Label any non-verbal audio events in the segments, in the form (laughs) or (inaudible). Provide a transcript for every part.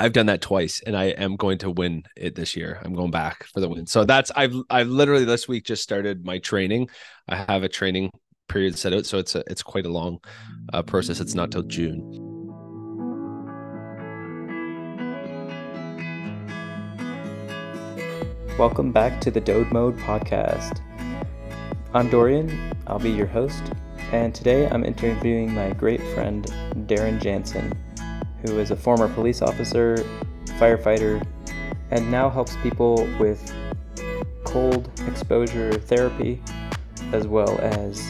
I've done that twice, and I am going to win it this year. I'm going back for the win. So that's I've I've literally this week just started my training. I have a training period set out, so it's a it's quite a long uh, process. It's not till June. Welcome back to the Dode Mode podcast. I'm Dorian, I'll be your host, and today I'm interviewing my great friend Darren Janzen who is a former police officer, firefighter, and now helps people with cold exposure therapy, as well as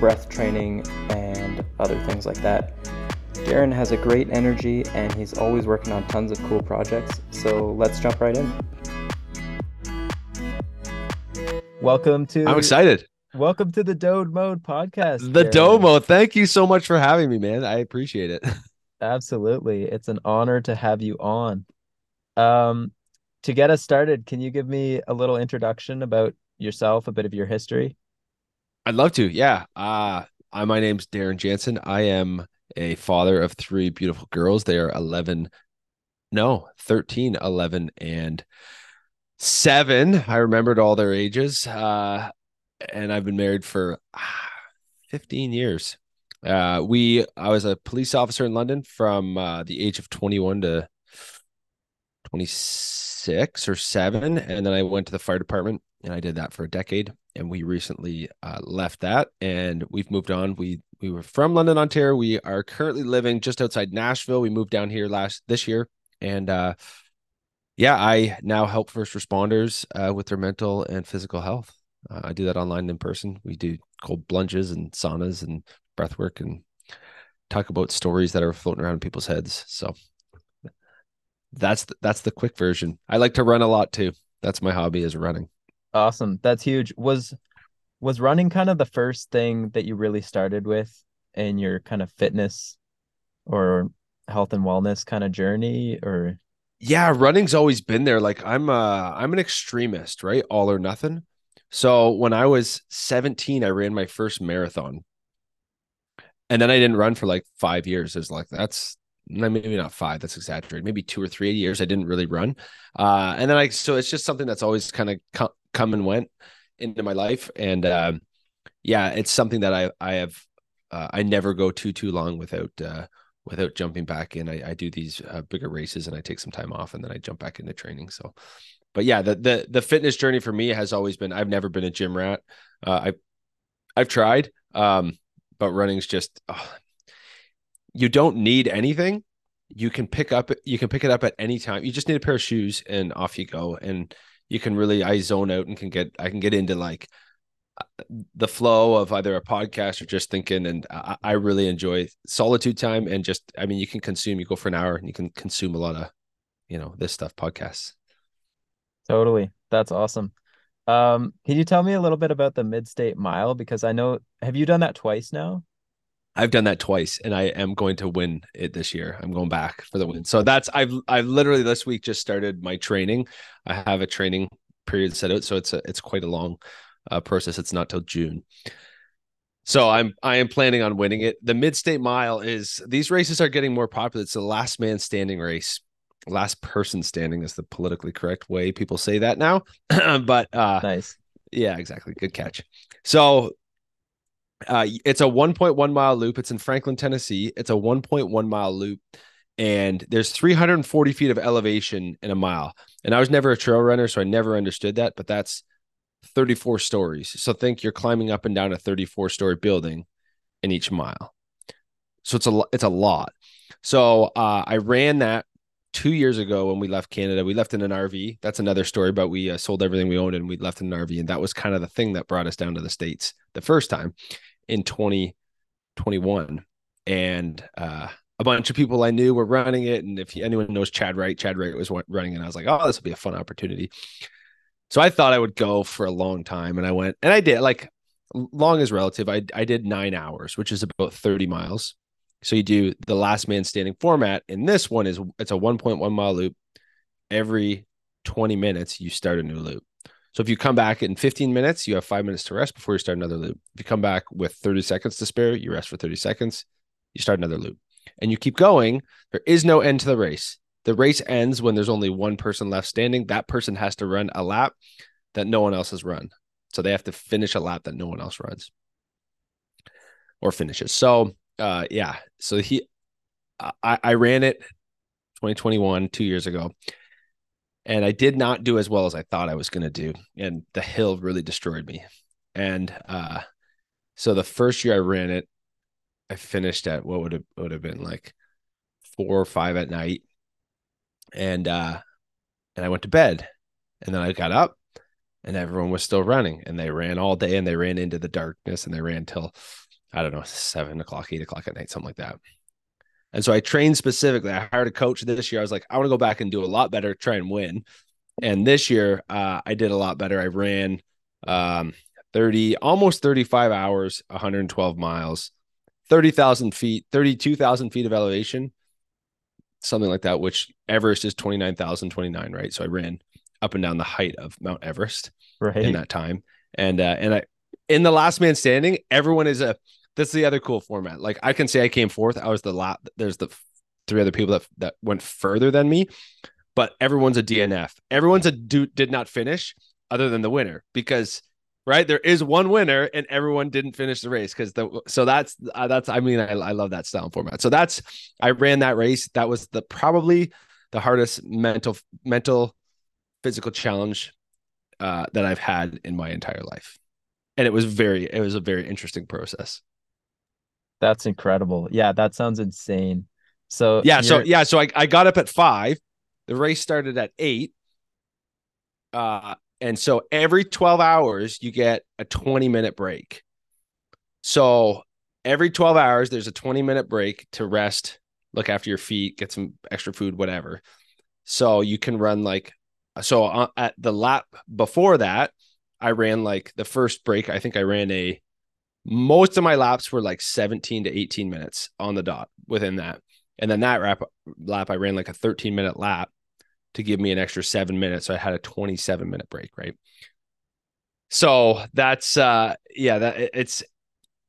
breath training and other things like that. Darren has a great energy and he's always working on tons of cool projects, so let's jump right in. Welcome to I'm excited. Welcome to the Dode Mode podcast. The Domo. Thank you so much for having me, man. I appreciate it. (laughs) Absolutely. It's an honor to have you on. Um, to get us started, can you give me a little introduction about yourself, a bit of your history? I'd love to. Yeah. Uh, I, my name's Darren Janzen. I am a father of three beautiful girls. They are 11, no, 13, 11, and seven. I remembered all their ages. Uh, and I've been married for ah, 15 years. Uh, we I was a police officer in London from uh, the age of 21 to 26 or 7 and then I went to the fire department and I did that for a decade and we recently uh, left that and we've moved on. We we were from London Ontario. We are currently living just outside Nashville. We moved down here last this year and uh yeah I now help first responders uh, with their mental and physical health. Uh, I do that online in person. We do cold plunges and saunas and breath work and talk about stories that are floating around in people's heads. So that's the, that's the quick version. I like to run a lot too. That's my hobby is running. Awesome. That's huge. Was was running kind of the first thing that you really started with in your kind of fitness or health and wellness kind of journey or yeah running's always been there like i'm uh i'm an extremist right all or nothing so when i was 17 i ran my first marathon and then I didn't run for like five years. It's like that's maybe not five, that's exaggerated. Maybe two or three years I didn't really run. Uh, and then I so it's just something that's always kind of co- come and went into my life. And uh, yeah, it's something that I I have uh, I never go too too long without uh, without jumping back in. I, I do these uh, bigger races and I take some time off and then I jump back into training. So, but yeah, the the the fitness journey for me has always been. I've never been a gym rat. Uh, I I've tried. Um, but running's just oh, you don't need anything. You can pick up you can pick it up at any time. You just need a pair of shoes and off you go. And you can really I zone out and can get I can get into like uh, the flow of either a podcast or just thinking and I, I really enjoy solitude time and just I mean you can consume you go for an hour and you can consume a lot of you know this stuff podcasts. Totally. That's awesome. Um, can you tell me a little bit about the Mid-State Mile? Because I know, have you done that twice now? I've done that twice, and I am going to win it this year. I'm going back for the win. So that's I've I've literally this week just started my training. I have a training period set out, so it's a it's quite a long uh, process. It's not till June. So I'm I am planning on winning it. The Mid-State Mile is these races are getting more popular. It's the last man standing race last person standing is the politically correct way people say that now. (clears throat) but uh nice. Yeah, exactly. Good catch. So uh it's a 1.1 mile loop. It's in Franklin, Tennessee. It's a 1.1 mile loop and there's 340 feet of elevation in a mile. And I was never a trail runner, so I never understood that, but that's 34 stories. So think you're climbing up and down a 34 story building in each mile. So it's a it's a lot. So uh, I ran that two years ago when we left Canada, we left in an RV. That's another story, but we uh, sold everything we owned and we left in an RV. And that was kind of the thing that brought us down to the States the first time in 2021. And uh, a bunch of people I knew were running it. And if anyone knows Chad Wright, Chad Wright was running it. And I was like, oh, this will be a fun opportunity. So I thought I would go for a long time. And I went, and I did like long is relative. I, I did nine hours, which is about 30 miles. So you do the last man standing format. And this one is it's a 1.1 mile loop. Every 20 minutes, you start a new loop. So if you come back in 15 minutes, you have five minutes to rest before you start another loop. If you come back with 30 seconds to spare, you rest for 30 seconds, you start another loop. And you keep going. There is no end to the race. the race ends when there's only one person left standing. That person has to run a lap that no one else has run. So they have to finish a lap that no one else runs or finishes. So uh yeah, so he I, I ran it 2021, two years ago. And I did not do as well as I thought I was going to do. And the hill really destroyed me. And uh, so the first year I ran it, I finished at what would have would have been like four or five at night. And uh and I went to bed. And then I got up and everyone was still running. And they ran all day and they ran into the darkness and they ran till I don't know, seven o'clock, eight o'clock at night, something like that. And so I trained specifically. I hired a coach this year. I was like, I want to go back and do a lot better, try and win. And this year, uh, I did a lot better. I ran um, 30, almost 35 hours, 112 miles, 30,000 feet, 32,000 feet of elevation, something like that, which Everest is 29,029, right? So I ran up and down the height of Mount Everest right. in that time. And, uh, and I, in the last man standing, everyone is a, that's the other cool format. Like I can say I came fourth. I was the lap. There's the three other people that that went further than me, but everyone's a DNF. Everyone's a do did not finish other than the winner because right there is one winner and everyone didn't finish the race because the so that's uh, that's I mean I, I love that style format. So that's I ran that race. That was the probably the hardest mental mental physical challenge uh, that I've had in my entire life. And it was very, it was a very interesting process. That's incredible. Yeah, that sounds insane. So yeah, so yeah, so I, I got up at five. The race started at eight. Uh, and so every 12 hours you get a 20 minute break. So every 12 hours there's a 20 minute break to rest, look after your feet, get some extra food, whatever. So you can run like so uh, at the lap before that, I ran like the first break. I think I ran a most of my laps were like 17 to 18 minutes on the dot within that. And then that lap, lap I ran like a 13 minute lap to give me an extra seven minutes. So I had a 27 minute break, right? So that's uh yeah, that it's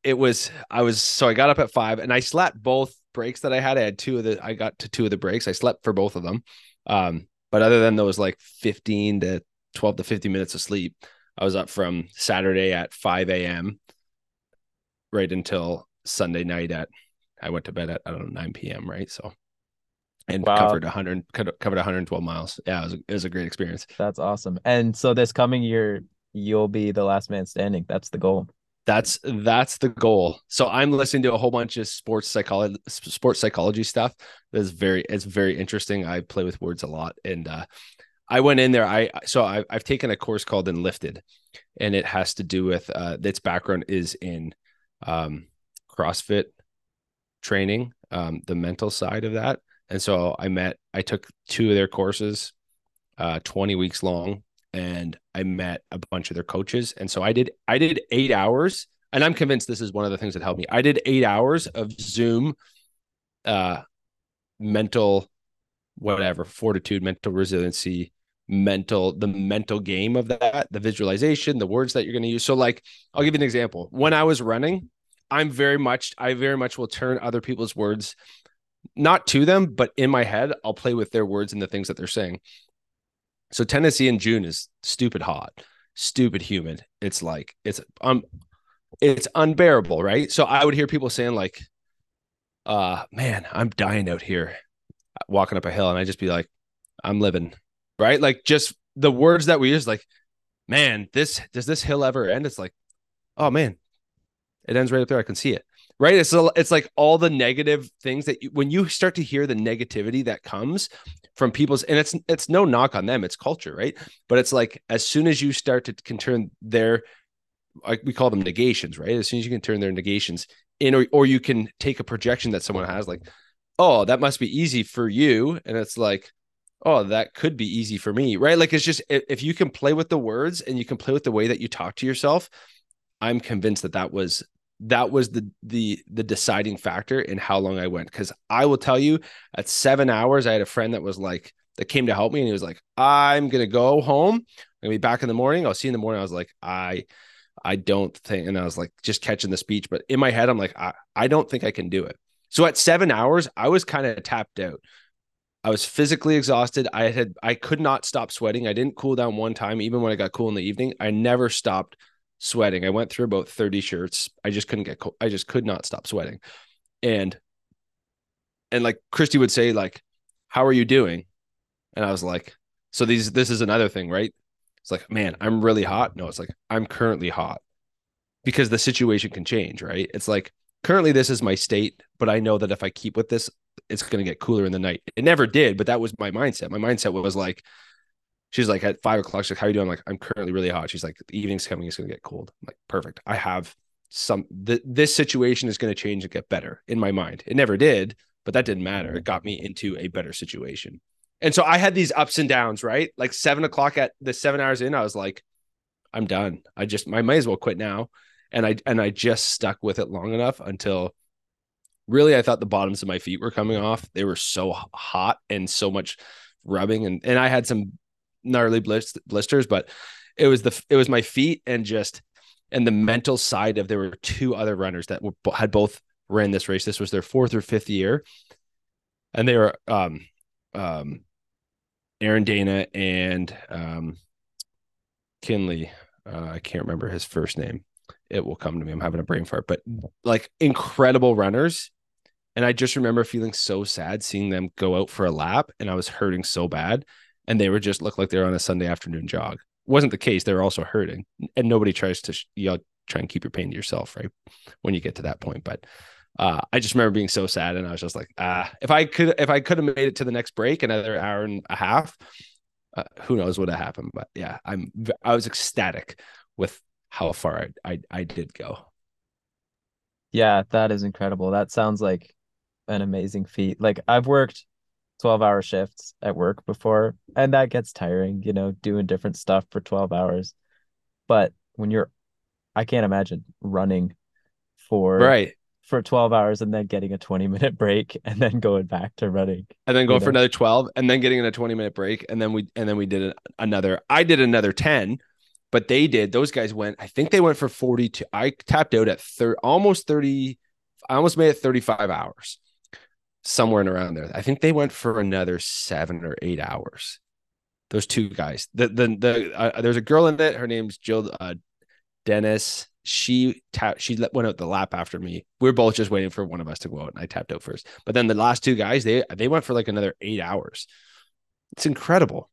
it was I was so I got up at five and I slept both breaks that I had. I had two of the I got to two of the breaks. I slept for both of them. Um, but other than those like 15 to 12 to 50 minutes of sleep, I was up from Saturday at 5 a.m right until Sunday night at I went to bed at I don't know 9 p.m. Right, so and wow. covered 100 covered 112 miles. Yeah, it was, a, it was a great experience. That's awesome. And so this coming year, you'll be the last man standing. That's the goal. That's that's the goal. So I'm listening to a whole bunch of sports psychology sports psychology stuff. That's very it's very interesting. I play with words a lot, and uh, I went in there. I so I, I've taken a course called Enlifted, and it has to do with uh, its background is in um, CrossFit training, um, the mental side of that. And so I met, I took two of their courses, uh, 20 weeks long, and I met a bunch of their coaches. And so I did, I did eight hours, and I'm convinced this is one of the things that helped me. I did eight hours of Zoom, uh, mental, whatever, fortitude, mental resiliency, mental the mental game of that the visualization the words that you're going to use. So like i'll give you an example. When i was running i'm very much i very much will turn other people's words not to them but in my head i'll play with their words and the things that they're saying. So tennessee in june is stupid hot stupid humid. It's like it's um it's unbearable right? So i would hear people saying like uh man i'm dying out here walking up a hill and i just be like i'm living right? Like just the words that we use, like, man, this does this hill ever end? It's like, oh man, it ends right up there. I can see it. Right. It's a, it's like all the negative things that you, when you start to hear the negativity that comes from people's, and it's it's no knock on them, it's culture, right? But it's like as soon as you start to can turn their like we call them negations, right? As soon as you can turn their negations in, or or you can take a projection that someone has, like, oh, that must be easy for you, and it's like, oh, that could be easy for me, right? Like it's just if you can play with the words and you can play with the way that you talk to yourself, I'm convinced that that was that was the the the deciding factor in how long I went. Because I will tell you, at seven hours, I had a friend that was like that came to help me, and he was like, "I'm gonna go home. I'm gonna be back in the morning. I'll see you in the morning." I was like, "I." I don't think, and I was like just catching the speech, but in my head, I'm like, I, I don't think I can do it. So at seven hours, I was kind of tapped out I was physically exhausted. I had I could not stop sweating. I didn't cool down one time, even when I got cool in the evening. I never stopped sweating. I went through about 30 shirts. I just couldn't get cold. I just could not stop sweating. And and like Christy would say, like, how are you doing? And I was like, so these this is another thing, right? It's like, man, I'm really hot. No, it's like I'm currently hot because the situation can change, right? It's like currently this is my state, but I know that if I keep with this, it's going to get cooler in the night. It never did, but that was my mindset. My mindset was like, she's like at five o'clock, she's like, how are you doing? I'm like, I'm currently really hot. She's like, the evening's coming, it's going to get cold. I'm like, perfect. I have some, th- this situation is going to change and get better in my mind. It never did, but that didn't matter. It mm-hmm. got me into a better situation. And so I had these ups and downs, right? Like seven o'clock at the seven hours in, I was like, I'm done. I just, I might as well quit now. And I, and I just stuck with it long enough until really I thought the bottoms of my feet were coming off. They were so hot and so much rubbing and and I had some gnarly blisters, but it was the it was my feet and just and the mental side of there were two other runners that were, had both ran this race. This was their fourth or fifth year, and they were um um Aaron Dana and um Kinley. Uh, I can't remember his first name. It will come to me. I'm having a brain fart, but like incredible runners and I just remember feeling so sad seeing them go out for a lap and I was hurting so bad. And they were just looked like they were on a Sunday afternoon jog. Wasn't the case. They were also hurting. And nobody tries to, you know, try and keep your pain to yourself, right? When you get to that point. But uh, I just remember being so sad. And I was just like, ah, if I could, if I could have made it to the next break, another hour and a half, uh, who knows what would happened. But yeah, I'm, I was ecstatic with how far I, I, I did go. Yeah, that is incredible. That sounds like an amazing feat. Like I've worked 12 hour shifts at work before, and that gets tiring, you know, doing different stuff for 12 hours. But when you're, I can't imagine running for right for 12 hours and then getting a 20 minute break (laughs) and then going back to running and then going for another 12 and then getting in a 20 minute break and then we and then we did another i did another 10 but they did those guys went i think they went for 42 i tapped out at third almost 30 i almost made it 35 hours somewhere in around there. I think they went for another seven or eight hours. Those two guys. The the the uh, there's a girl in it. Her name's Jill uh, Dennis. She tapped. She went out the lap after me. We are both just waiting for one of us to go out, and I tapped out first. But then the last two guys, they they went for like another eight hours. It's incredible.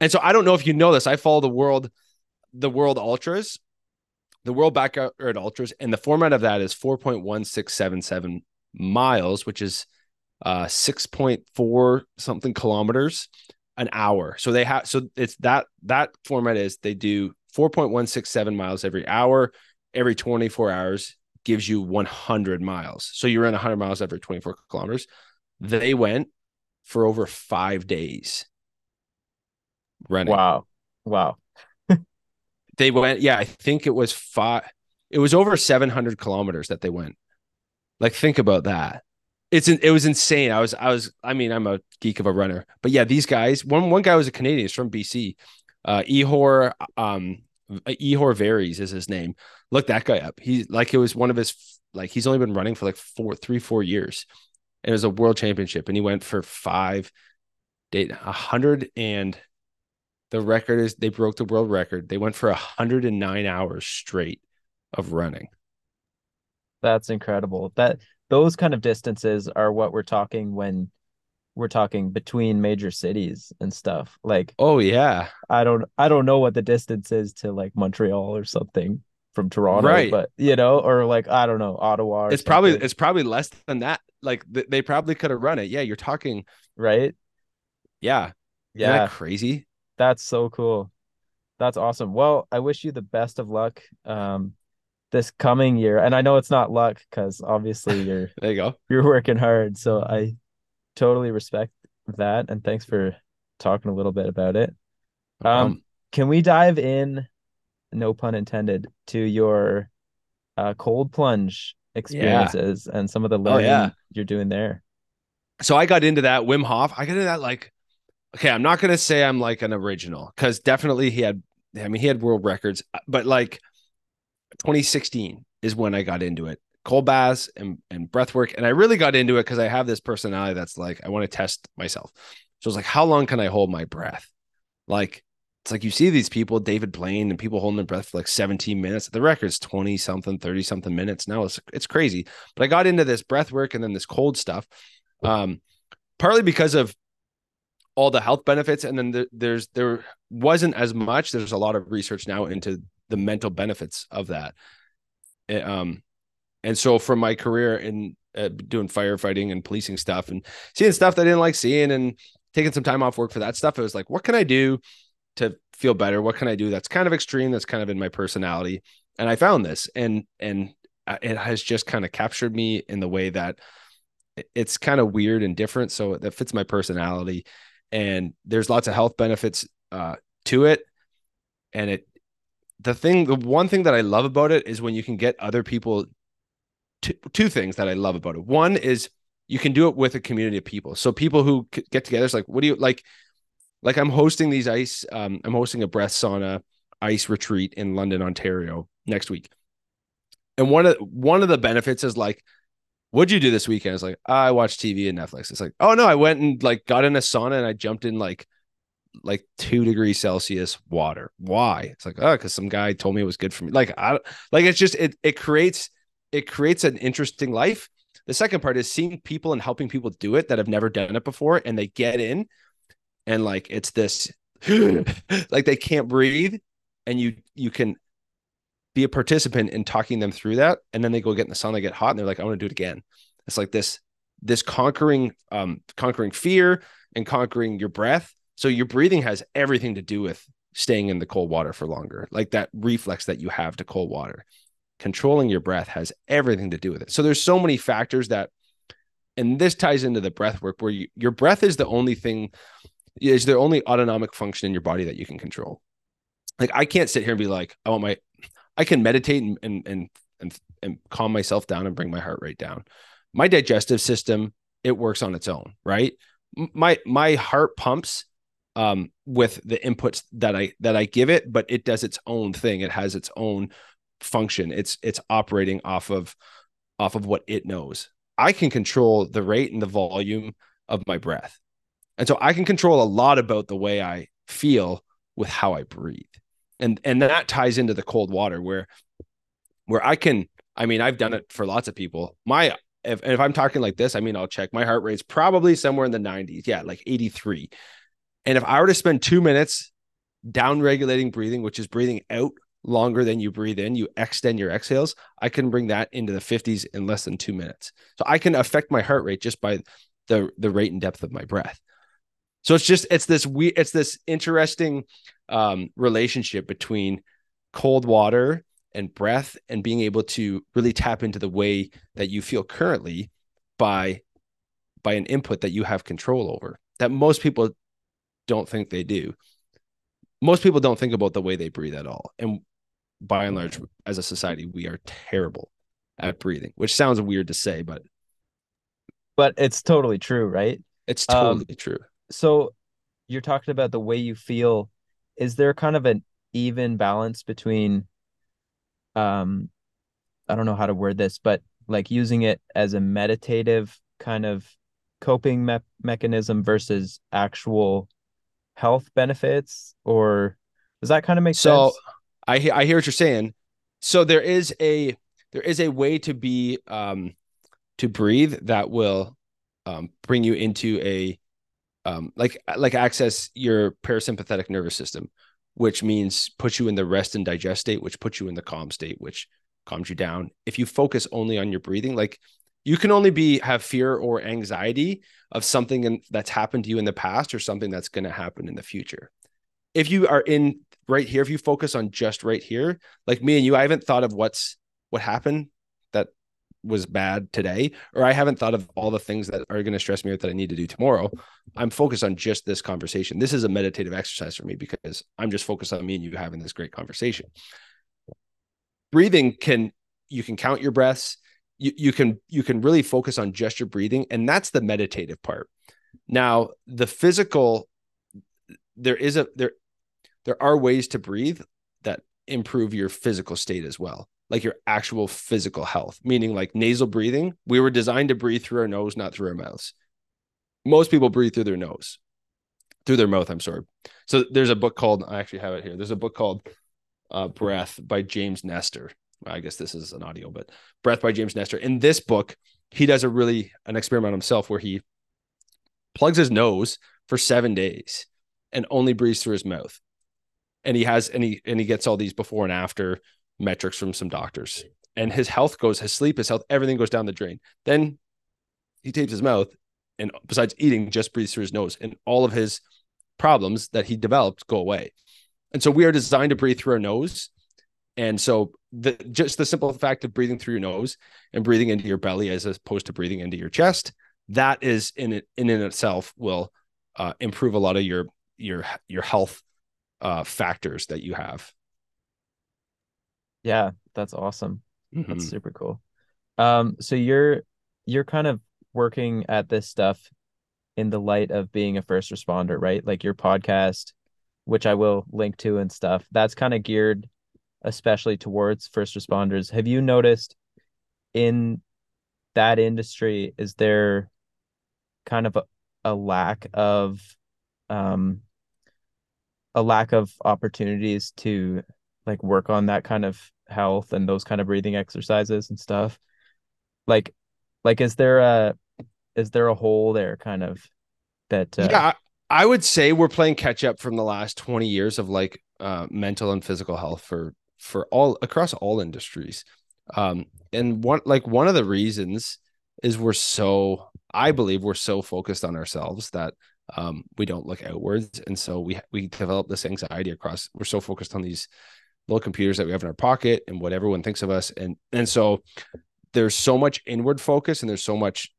And so I don't know if you know this. I follow the world, the world ultras, the world backyard ultras, and the format of that is four point one six seven seven miles, which is uh 6.4 something kilometers an hour. So they have so it's that that format is they do 4.167 miles every hour, every 24 hours gives you 100 miles. So you run 100 miles every 24 kilometers. They went for over 5 days running. Wow. Wow. (laughs) they went yeah, I think it was five it was over 700 kilometers that they went. Like think about that it's it was insane. I was I was I mean I'm a geek of a runner, but yeah, these guys. One one guy was a Canadian. He's from BC. Uh, Ehor um Ihor Verys is his name. Look that guy up. He's like it was one of his like he's only been running for like four three four years. and It was a world championship, and he went for five date a hundred and the record is they broke the world record. They went for hundred and nine hours straight of running. That's incredible. That those kind of distances are what we're talking when we're talking between major cities and stuff. Like, oh yeah, I don't I don't know what the distance is to like Montreal or something from Toronto, right? But you know, or like I don't know Ottawa. it's something. probably it's probably less than that. Like th- they probably could have run it. Yeah, you're talking right. Yeah, yeah, that crazy. That's so cool. That's awesome. Well, I wish you the best of luck. Um, this coming year and i know it's not luck because obviously (laughs) you're there you go. you're working hard so i totally respect that and thanks for talking a little bit about it. Um can we dive in no pun intended to your uh, cold plunge experiences yeah. and some of the learning oh, yeah. you're doing there? So i got into that wim hof. I got into that like okay i'm not gonna say i'm like an original because definitely he had i mean he had world records but like 2016 is when I got into it. Cold baths and, and breath work. And I really got into it because I have this personality that's like, I want to test myself. So it's like, how long can I hold my breath? Like, it's like you see these people, David Blaine, and people holding their breath for like 17 minutes. The record's 20 something, 30 something minutes. Now it's it's crazy. But I got into this breath work and then this cold stuff. Um, partly because of all the health benefits. And then the, there's there wasn't as much. There's a lot of research now into the mental benefits of that. It, um, and so from my career in uh, doing firefighting and policing stuff and seeing stuff that I didn't like seeing and taking some time off work for that stuff, it was like, what can I do to feel better? What can I do that's kind of extreme? That's kind of in my personality. And I found this, and and uh, it has just kind of captured me in the way that it's kind of weird and different. So that fits my personality, and there's lots of health benefits uh, to it. And it, the thing, the one thing that I love about it is when you can get other people two, two things that I love about it. One is you can do it with a community of people. So people who get together, it's like, what do you like? Like I'm hosting these ice, um, I'm hosting a breath sauna ice retreat in London, Ontario next week. And one of one of the benefits is like, what'd you do this weekend? It's like, I watched TV and Netflix. It's like, oh no, I went and like got in a sauna and I jumped in like like two degrees Celsius water. Why? It's like, oh, because some guy told me it was good for me. Like, I like it's just it it creates it creates an interesting life. The second part is seeing people and helping people do it that have never done it before, and they get in, and like it's this, (gasps) like they can't breathe, and you you can be a participant in talking them through that, and then they go get in the sun, they get hot, and they're like, I want to do it again. It's like this this conquering um conquering fear and conquering your breath. So your breathing has everything to do with staying in the cold water for longer, like that reflex that you have to cold water controlling your breath has everything to do with it. So there's so many factors that, and this ties into the breath work where you, your breath is the only thing, is the only autonomic function in your body that you can control. Like I can't sit here and be like, I want my, I can meditate and and and and, and calm myself down and bring my heart rate down. My digestive system, it works on its own, right? My my heart pumps um, with the inputs that I that I give it, but it does its own thing. It has its own function. It's it's operating off of off of what it knows. I can control the rate and the volume of my breath. And so I can control a lot about the way I feel with how I breathe. And and that ties into the cold water where where I can I mean I've done it for lots of people. My if if I'm talking like this, I mean I'll check my heart rate's probably somewhere in the 90s. Yeah, like 83. And if I were to spend 2 minutes down regulating breathing, which is breathing out longer than you breathe in, you extend your exhales, I can bring that into the 50s in less than two minutes. So I can affect my heart rate just by the the rate and depth of my breath. So it's just it's this we it's this interesting um, relationship between cold water and breath and being able to really tap into the way that you feel currently by by an input that you have control over that most people don't think they do most people don't think about the way they breathe at all and by and large, as a society, we are terrible at breathing, which sounds weird to say, but but it's totally true, right? It's totally um, true. So you're talking about the way you feel. Is there kind of an even balance between um I don't know how to word this, but like using it as a meditative kind of coping me- mechanism versus actual health benefits or does that kind of make so, sense? So I hear I hear what you're saying. So there is a there is a way to be um to breathe that will um bring you into a um like like access your parasympathetic nervous system, which means put you in the rest and digest state, which puts you in the calm state, which calms you down. If you focus only on your breathing, like you can only be have fear or anxiety of something in, that's happened to you in the past or something that's going to happen in the future if you are in right here, if you focus on just right here, like me and you, I haven't thought of what's what happened that was bad today, or I haven't thought of all the things that are going to stress me out that I need to do tomorrow. I'm focused on just this conversation. This is a meditative exercise for me because I'm just focused on me and you having this great conversation. Breathing can you can count your breaths. You, you can you can really focus on just your breathing, and that's the meditative part. Now, the physical, there is a there there are ways to breathe that improve your physical state as well like your actual physical health meaning like nasal breathing we were designed to breathe through our nose not through our mouths most people breathe through their nose through their mouth. I'm sorry. So there's a book called I actually have it here. There's a book called uh, Breath by James Nestor. I guess this is an audio, but Breath by James Nestor. In this book, he does a really an experiment himself where he plugs his nose for seven days and only breathes through his mouth. And he has and he and he gets all these before and after metrics from some doctors. And his health goes, his sleep, his health, everything goes down the drain. Then he tapes his mouth and besides eating, just breathes through his nose. And all of his problems that he developed go away. And so we are designed to breathe through our nose. And so the just the simple fact of breathing through your nose and breathing into your belly as opposed to breathing into your chest, that is in it in, in itself will uh, improve a lot of your your your health uh, factors that you have. Yeah, that's awesome. Mm-hmm. That's super cool. Um, so you're you're kind of working at this stuff in the light of being a first responder, right? Like your podcast, which I will link to and stuff, that's kind of geared especially towards first responders. Have you noticed in that industry, is there kind of a, a lack of um a lack of opportunities to like work on that kind of health and those kind of breathing exercises and stuff like like is there a is there a hole there kind of that uh... yeah i would say we're playing catch up from the last 20 years of like uh, mental and physical health for for all across all industries. Um and one like one of the reasons is we're so i believe we're so focused on ourselves that um we don't look outwards. And so we we develop this anxiety across we're so focused on these little computers that we have in our pocket and what everyone thinks of us. And and so there's so much inward focus and there's so much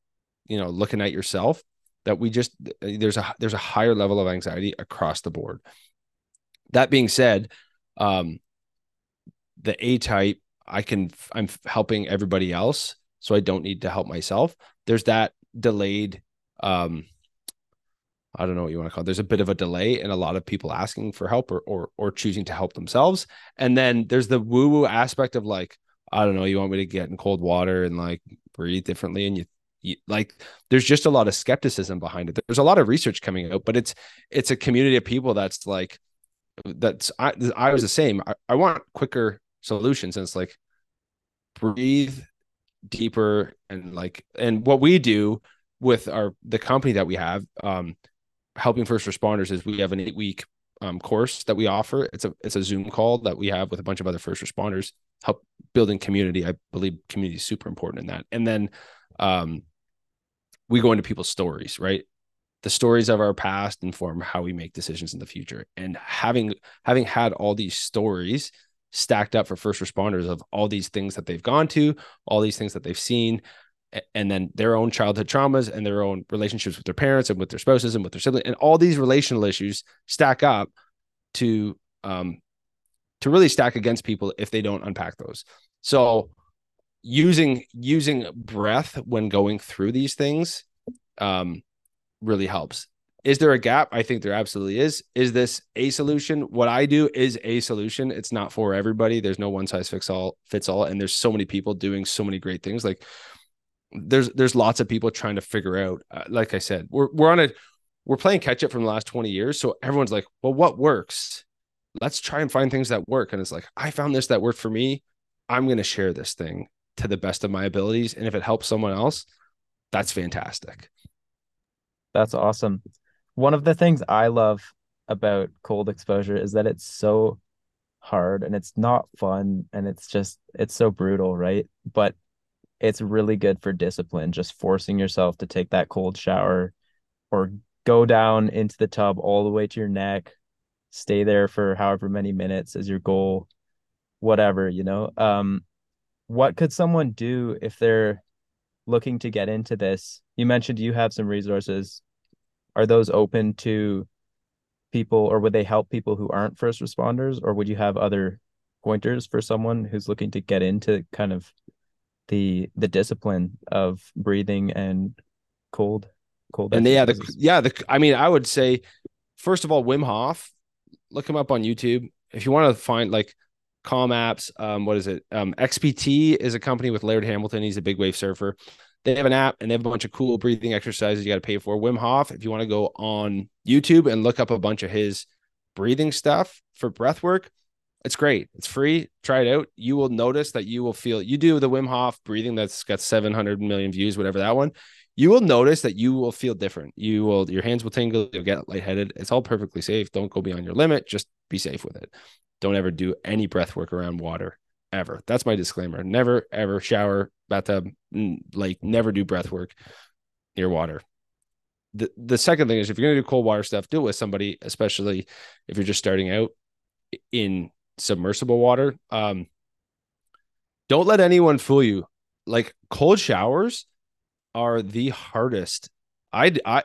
you know looking at yourself that we just there's a there's a higher level of anxiety across the board. That being said um the a type i can i'm helping everybody else so i don't need to help myself there's that delayed um I don't know what you want to call it. There's a bit of a delay in a lot of people asking for help or or or choosing to help themselves. And then there's the woo woo aspect of like, I don't know, you want me to get in cold water and like breathe differently, and you like there's just a lot of skepticism behind it there's a lot of research coming out but it's it's a community of people that's like that's i, I was the same I, I want quicker solutions and it's like breathe deeper and like and what we do with our the company that we have um helping first responders is we have an eight week um, course that we offer. It's a it's a Zoom call that we have with a bunch of other first responders, help building community. I believe community is super important in that. And then um, we go into people's stories, right? The stories of our past inform how we make decisions in the future. And having having had all these stories stacked up for first responders of all these things that they've gone to, all these things that they've seen, and then their own childhood traumas and their own relationships with their parents and with their spouses and with their siblings and all these relational issues stack up to um to really stack against people if they don't unpack those. So using using breath when going through these things um really helps is there a gap? I think there absolutely is. Is this a solution? What i do is a solution. It's not for everybody. There's no one size fits all fits all and there's so many people doing so many great things. Like there's there's lots of people trying to figure out uh, like i said we're we're on a we're playing catch up from the last 20 years. So everyone's like well what works? Let's try and find things that work. And it's like i found this that worked for me. I'm going to share this thing to the best of my abilities. And if it helps someone else that's fantastic. That's awesome one of the things i love about cold exposure is that it's so hard and it's not fun and it's just it's so brutal right but it's really good for discipline, just forcing yourself to take that cold shower or go down into the tub all the way to your neck, stay there for however many minutes as your goal, whatever, you know. Um, what could someone do if they're looking to get into this? You mentioned you have some resources. Are those open to people or would they help people who aren't first responders? Or would you have other pointers for someone who's looking to get into kind of the the discipline of breathing and cold cold and yeah the yeah the i mean i would say first of all wim hof look him up on youtube. If you want to find like calm apps um what is it? Um xpt is a company with laird hamilton. He's a big wave surfer they have an app and they have a bunch of cool breathing exercises you got to pay for. Wim Hof, if you want to go on YouTube and look up a bunch of his breathing stuff for breath work, it's great. It's free. Try it out. You will notice that you will feel you do the Wim Hof breathing that's got 700 million views, whatever that one. You will notice that you will feel different. You will, your hands will tingle, you'll get lightheaded. It's all perfectly safe. Don't go beyond your limit. Just be safe with it. Don't ever do any breath work around water ever. That's my disclaimer. Never, ever shower, bathtub, like never do breath work near water. The, the second thing is if you're to do cold water stuff, do it with somebody, especially if you're just starting out in submersible water. Um, don't let anyone fool you. Like cold showers are the hardest. I I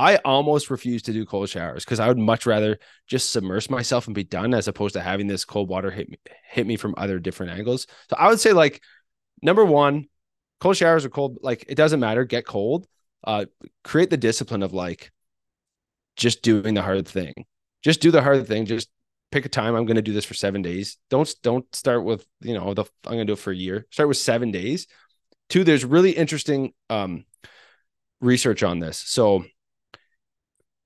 I almost refuse to do cold showers because I would much rather just submerge myself and be done as opposed to having this cold water hit me hit me from other different angles. So I would say like number one, cold showers are cold. Like it doesn't matter. Get cold. Uh, create the discipline of like just doing the hard thing. Just do the hard thing. Just pick a time. I'm going to do this for seven days. Don't don't start with you know the I'm going to do it for a year. Start with seven days. Two, there's really interesting um, research on this. So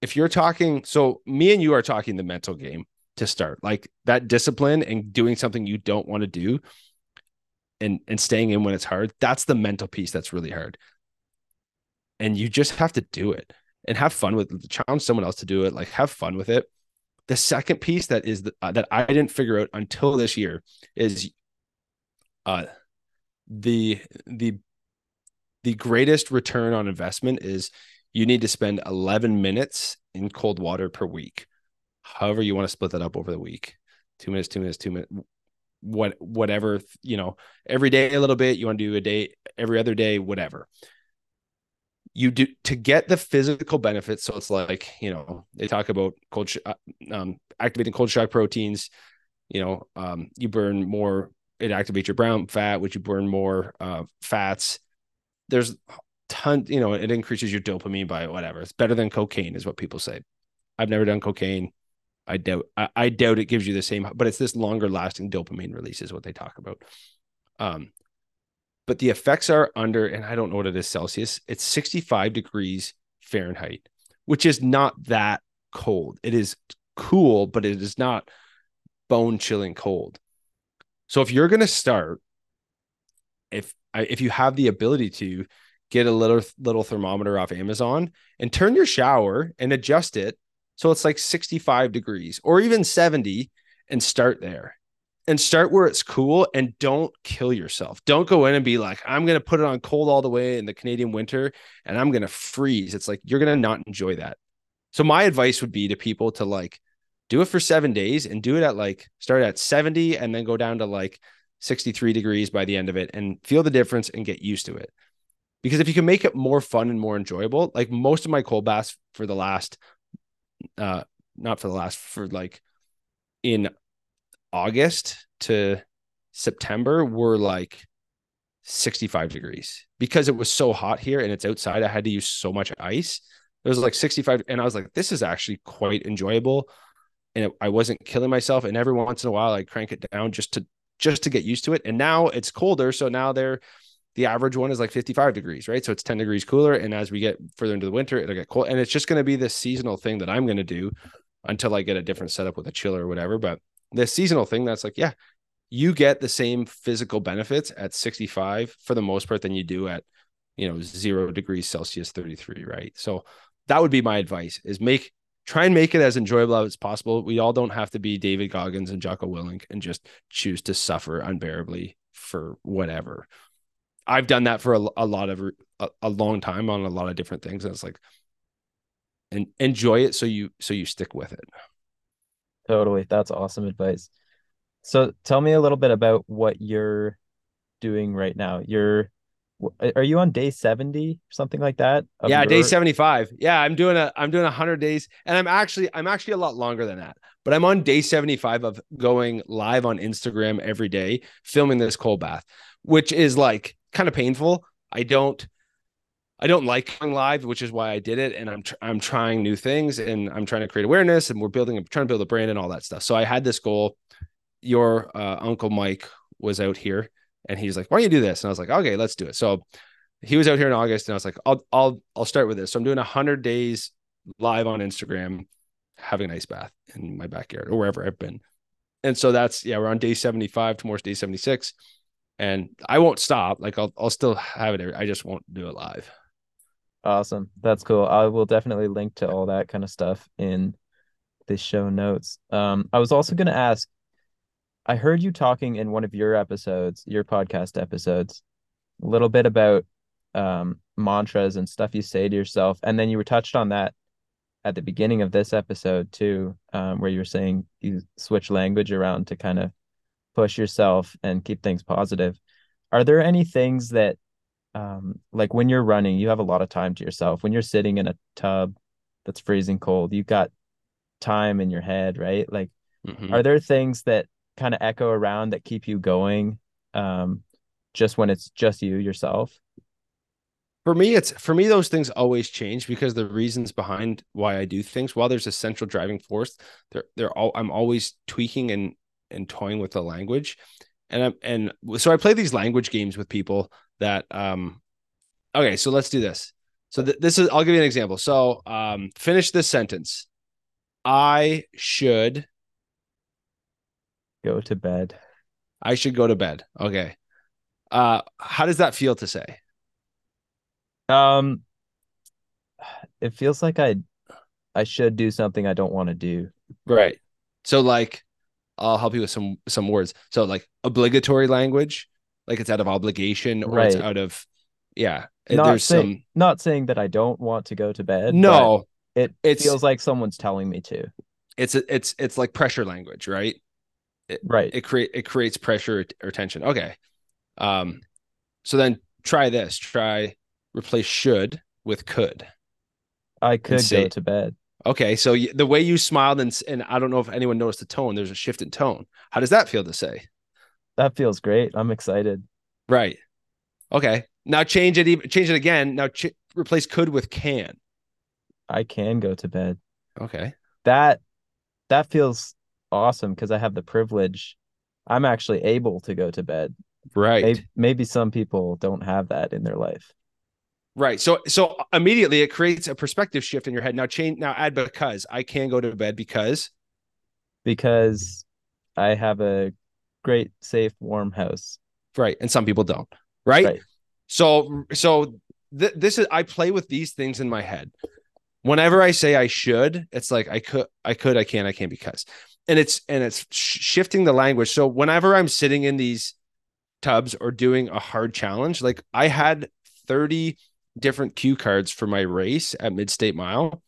if you're talking, so me and you are talking the mental game to start, like that discipline and doing something you don't want to do, and and staying in when it's hard. That's the mental piece that's really hard. And you just have to do it and have fun with it. Challenge someone else to do it. Like have fun with it the second piece that is the, uh, that I didn't figure out until this year is uh the the the greatest return on investment is you need to spend 11 minutes in cold water per week. However you want to split that up over the week. 2 minutes, 2 minutes, 2 minutes what whatever, you know, every day a little bit, you want to do a day every other day, whatever you do to get the physical benefits. So it's like, you know, they talk about cold, sh- uh, um, activating cold shock proteins, you know, um, you burn more, it activates your brown fat, which you burn more uh, fats. There's ton, you know, it increases your dopamine by whatever. It's better than cocaine, is what people say. I've never done cocaine. I doubt, I, I doubt it gives you the same, but it's this longer lasting dopamine release is what they talk about. Um, but the effects are under, and I don't know what it is Celsius, it's 65 degrees Fahrenheit, which is not that cold. It is cool, but it is not bone chilling cold. So if you're going to start, if if you have the ability to get a little little thermometer off Amazon and turn your shower and adjust it so it's like 65 degrees or even 70 and start there and start where it's cool and don't kill yourself. Don't go in and be like, I'm going to put it on cold all the way in the Canadian winter and I'm going to freeze. It's like you're going to not enjoy that. So, my advice would be to people to like do it for seven days and do it at like start at 70 and then go down to like 63 degrees by the end of it and feel the difference and get used to it. Because if you can make it more fun and more enjoyable, like most of my cold baths for the last, uh, not for the last, for like in August to September were like 65 degrees because it was so hot here and it's outside. I had to use so much ice. It was like 65. And I was like, this is actually quite enjoyable. And it, I wasn't killing myself. And every once in a while, I crank it down just to just to get used to it. And now it's colder. So now they're the average one is like 55 degrees, right? So it's 10 degrees cooler. And as we get further into the winter, it'll get cold. And it's just going to be this seasonal thing that I'm going to do until I get a different setup with a chiller or whatever. But the seasonal thing that's like, yeah, you get the same physical benefits at 65 for the most part than you do at, you know, zero degrees Celsius 33, right? So that would be my advice is make try and make it as enjoyable as possible. We all don't have to be David Goggins and Jocko Willink and just choose to suffer unbearably for whatever. I've done that for a, a lot of a, a, long time on a lot of different things. And it's like, and enjoy it so you so you stick with it. Totally. That's awesome advice. So tell me a little bit about what you're doing right now. You're are you on day 70 something like that yeah your... day 75 yeah i'm doing a i'm doing 100 days and i'm actually i'm actually a lot longer than that but i'm on day 75 of going live on instagram every day filming this cold bath which is like kind of painful i don't I don't like going live, which is why I did it. And I'm tr- I'm trying new things and I'm trying to create awareness and we're building, trying to build a brand and all that stuff. So I had this goal. Your uh, uncle Mike was out here and he's like, "Why don't you do this?" And I was like, "Okay, let's do it." So he was out here in August, and I was like, I'll I'll I'll start with this. So I'm doing hundred days live on Instagram, having an ice bath in my backyard or wherever I've been. And so that's yeah, we're on day 75, tomorrow's day 76. And I won't stop. Like I'll I'll still have it. I just won't do it live. Awesome. That's cool. I will definitely link to all that kind of stuff in the show notes. Um, I was also gonna ask, I heard you talking in one of your episodes, your podcast episodes, a little bit about um mantras and stuff you say to yourself. And then you were touched on that at the beginning of this episode too, um, where you were saying you switch language around to kind of push yourself and keep things positive. Are there any things that um, like when you're running, you have a lot of time to yourself. When you're sitting in a tub that's freezing cold, you've got time in your head, right? Like, mm-hmm. are there things that kind of echo around that keep you going um, just when it's just you yourself? for me it's for me those things always change because the reasons behind why i do things while there's a central driving force they're they're all i'm always tweaking and and toying with the language. And i'm and so i play these language games with people that um okay so let's do this. So th- this is i'll give you an example. So um finish this sentence. I should go to bed. I should go to bed. Okay. Uh how does that feel to say? Um, it feels like I I should do something I don't want to do. Right. So like I'll help you with some some words. So like obligatory language, like it's out of obligation or right. it's out of yeah. Not there's say, some not saying that I don't want to go to bed. No. It it feels like someone's telling me to. It's it's it's like pressure language, right? It, right. It create it creates pressure or tension. Okay. Um so then try this. Try replace should with could. I could say, go to bed. Okay, so the way you smiled and and I don't know if anyone noticed the tone. There's a shift in tone. How does that feel to say? That feels great. I'm excited. Right. Okay. Now change it. Even change it again. Now ch- replace could with can. I can go to bed. Okay. That that feels awesome because I have the privilege. I'm actually able to go to bed. Right. Maybe, maybe some people don't have that in their life. Right. So so immediately it creates a perspective shift in your head. Now change now add because I can go to bed because because I have a great safe warm house. Right. And some people don't. Right? right. So so th- this is I play with these things in my head. Whenever I say I should, it's like I could I could I can I can because. And it's and it's shifting the language. So whenever I'm sitting in these tubs or doing a hard challenge, like I had 30 different cue cards for my race at Mid State Mile.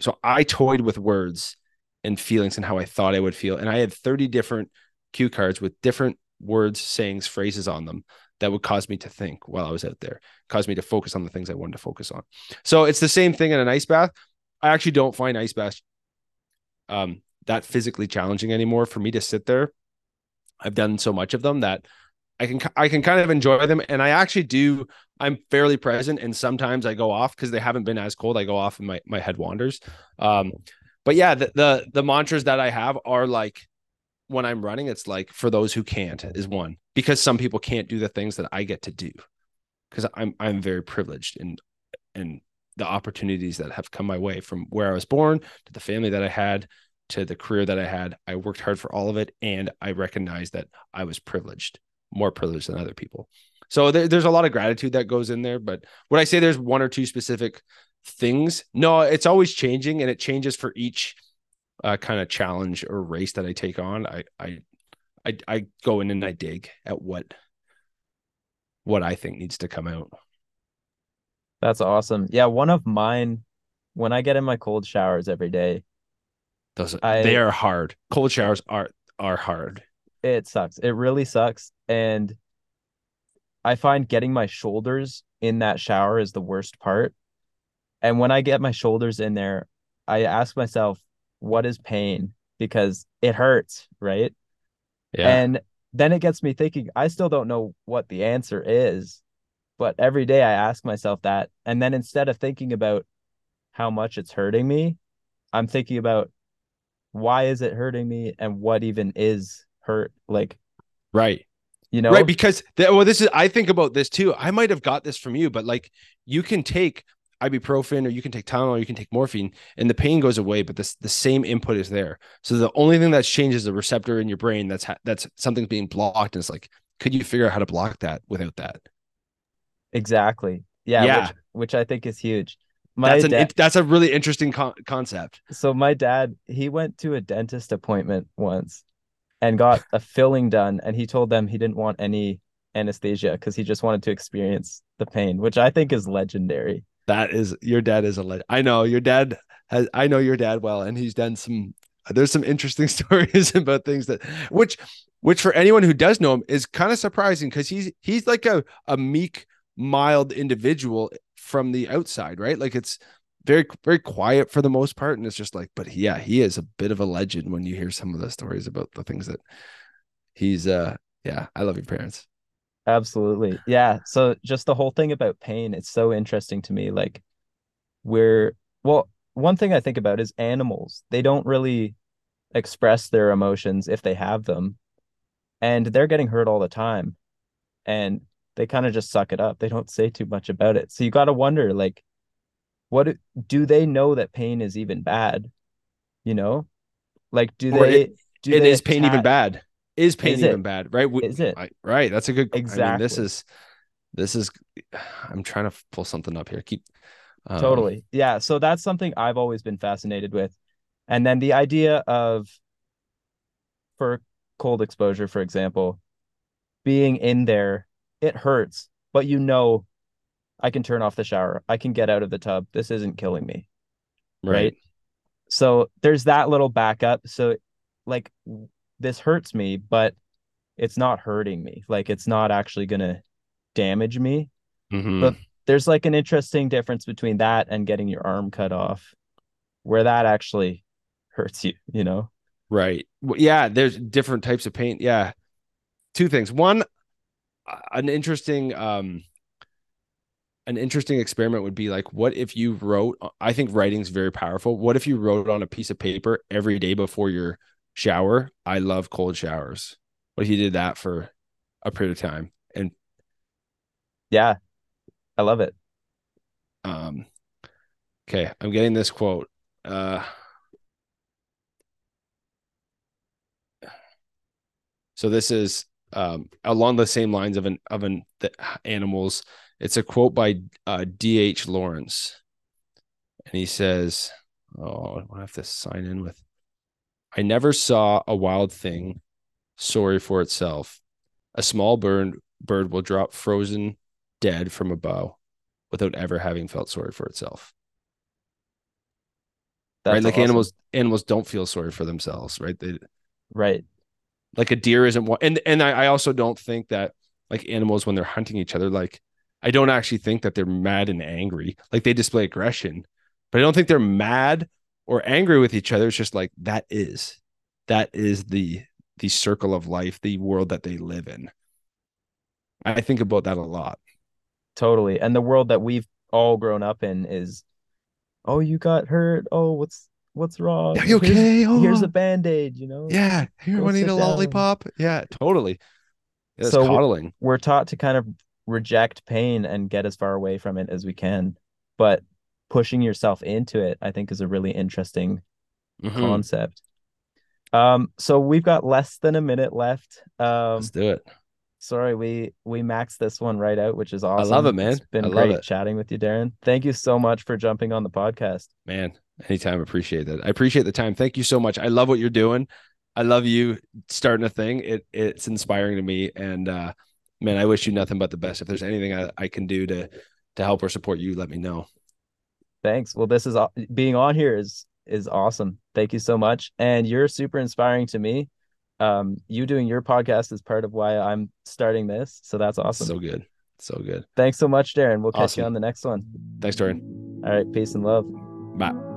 So I toyed with words and feelings and how I thought I would feel. And I had 30 different cue cards with different words, sayings, phrases on them that would cause me to think while I was out there, cause me to focus on the things I wanted to focus on. So it's the same thing in an ice bath. I actually don't find ice baths um, that physically challenging anymore for me to sit there. I've done so much of them that I can I can kind of enjoy them, and I actually do. I'm fairly present, and sometimes I go off because they haven't been as cold. I go off, and my my head wanders. Um, but yeah, the, the the mantras that I have are like when I'm running, it's like for those who can't is one because some people can't do the things that I get to do because I'm I'm very privileged and and the opportunities that have come my way from where I was born to the family that I had to the career that I had. I worked hard for all of it, and I recognize that I was privileged more privileged than other people. So there, there's a lot of gratitude that goes in there. But would I say there's one or two specific things? No, it's always changing and it changes for each uh, kind of challenge or race that I take on. I, I, I, I go in and I dig at what, what I think needs to come out. That's awesome. Yeah. One of mine, when I get in my cold showers every day, those I, they are hard. Cold showers are are hard it sucks. It really sucks. And I find getting my shoulders in that shower is the worst part. And when I get my shoulders in there, I ask myself, what is pain? Because it hurts, right? Yeah. And then it gets me thinking, I still don't know what the answer is. But every day I ask myself that. And then instead of thinking about how much it's hurting me, I'm thinking about why is it hurting me and what even is hurt like right You know, right? Because th- well, this is I think about this too. I might have got this from you, but like you can take ibuprofen or you can take Tylenol or you can take morphine and the pain goes away, but this the same input is there. So the only thing that's changed is the receptor in your brain that's ha- that's something's being blocked. And it's like, could you figure out how to block that without that? Exactly. Yeah. Yeah. Which, which I think is huge. My That's an dad, that's a really interesting con- concept. so my dad, he went to a dentist appointment once and got a filling done, and he told them he didn't want any anesthesia because he just wanted to experience the pain, which I think is legendary. That is your dad is a legend. I know your dad has I know your dad well, and he's done some there's some interesting (laughs) stories about things that which which for anyone who does know him is kind of surprising because he's he's like a, a meek, mild individual from the outside, right? Like it's very very quiet for the most part. And it's just like, but yeah, he is a bit of a legend when you hear some of the stories about the things that he's uh yeah, I love your parents. Absolutely. Yeah. So just the whole thing about pain, it's so interesting to me. Like we're well, one thing I think about is animals. They don't really express their emotions if they have them. And they're getting hurt all the time. And they kind of just suck it up. They don't say too much about it. So you got to wonder like what do they know that pain is even bad? You know? Like do Or they it- do It they is pain even bad? Is pain Is it? even bad? Right? We- Is it? I- right. That's a good. I mean, this is this is. (sighs) I'm trying to pull something up here. Keep um, totally yeah so that's something i've always been fascinated with and then the idea of for cold exposure for example being in there it hurts but you know i can turn off the shower i can get out of the tub this isn't killing me right. right? so there's that little backup so like this hurts me but it's not hurting me like it's not actually going to damage me Mhm. But- there's like an interesting difference between that and getting your arm cut off where that actually hurts you you know Right. Well, Yeah, there's different types of pain. Yeah. Two things. One, an interesting um an interesting experiment would be like what if you wrote I think writing's very powerful. What if you wrote on a piece of paper every day before your shower, I love cold showers. What if you did that for a period of time? And yeah i love it um okay, I'm getting this quote. Uh So this is um, along the same lines of an of an the animals. It's a quote by uh, D.H. Lawrence, and he says, "Oh, I have to sign in with." I never saw a wild thing sorry for itself. A small bird bird will drop frozen dead from a bough without ever having felt sorry for itself. That's right? Like awesome. animals animals don't feel sorry for themselves, right? They right like a deer isn't one and and I, I also don't think that like animals when they're hunting each other like i don't actually think that they're mad and angry. Like they display aggression but i don't think they're mad or angry with each other. It's just like that is that is the the circle of life the world that they live in. I think about that a lot. Totally. And the world that we've all grown up in is oh you got hurt. Oh what's what's wrong? Are you Here's- okay? Oh. here's a band-aid you know? Yeah. Here want to eat a down. lollipop? Yeah totally. Yeah, it's So- coddling. we're taught to kind of reject pain and get as far away from it as we can but pushing yourself into it i think is a really interesting Mhm. concept um so we've got less than a minute left um let's do it sorry we we maxed this one right out which is awesome I love it, man. it's been great it. chatting with you darren thank you so much for jumping on the podcast Man, anytime. Appreciate that. I appreciate the time. Thank you so much. I love what you're doing. I love you starting a thing. It it's inspiring to me. And uh man, I wish you nothing but the best. If there's anything I, I can do to to help or support you, let me know. thanks well this is being on here is is awesome thank you so much and you're super inspiring to me um you doing your podcast is part of why i'm starting this so that's awesome So good. So good. thanks so much darren we'll catch you on the next one Thanks, Darren. all right peace and love Bye.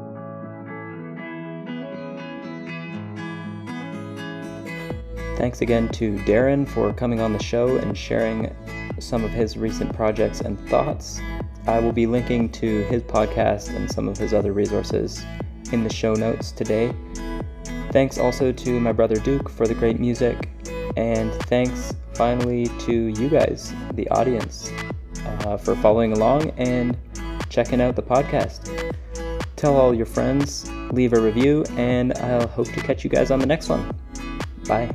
Thanks again to Darren for coming on the show and sharing some of his recent projects and thoughts. I will be linking to his podcast and some of his other resources in the show notes today. Thanks also to my brother Duke for the great music, and thanks finally to you guys, the audience, uh, for following along and checking out the podcast. Tell all your friends, leave a review, and I'll hope to catch you guys on the next one. Bye.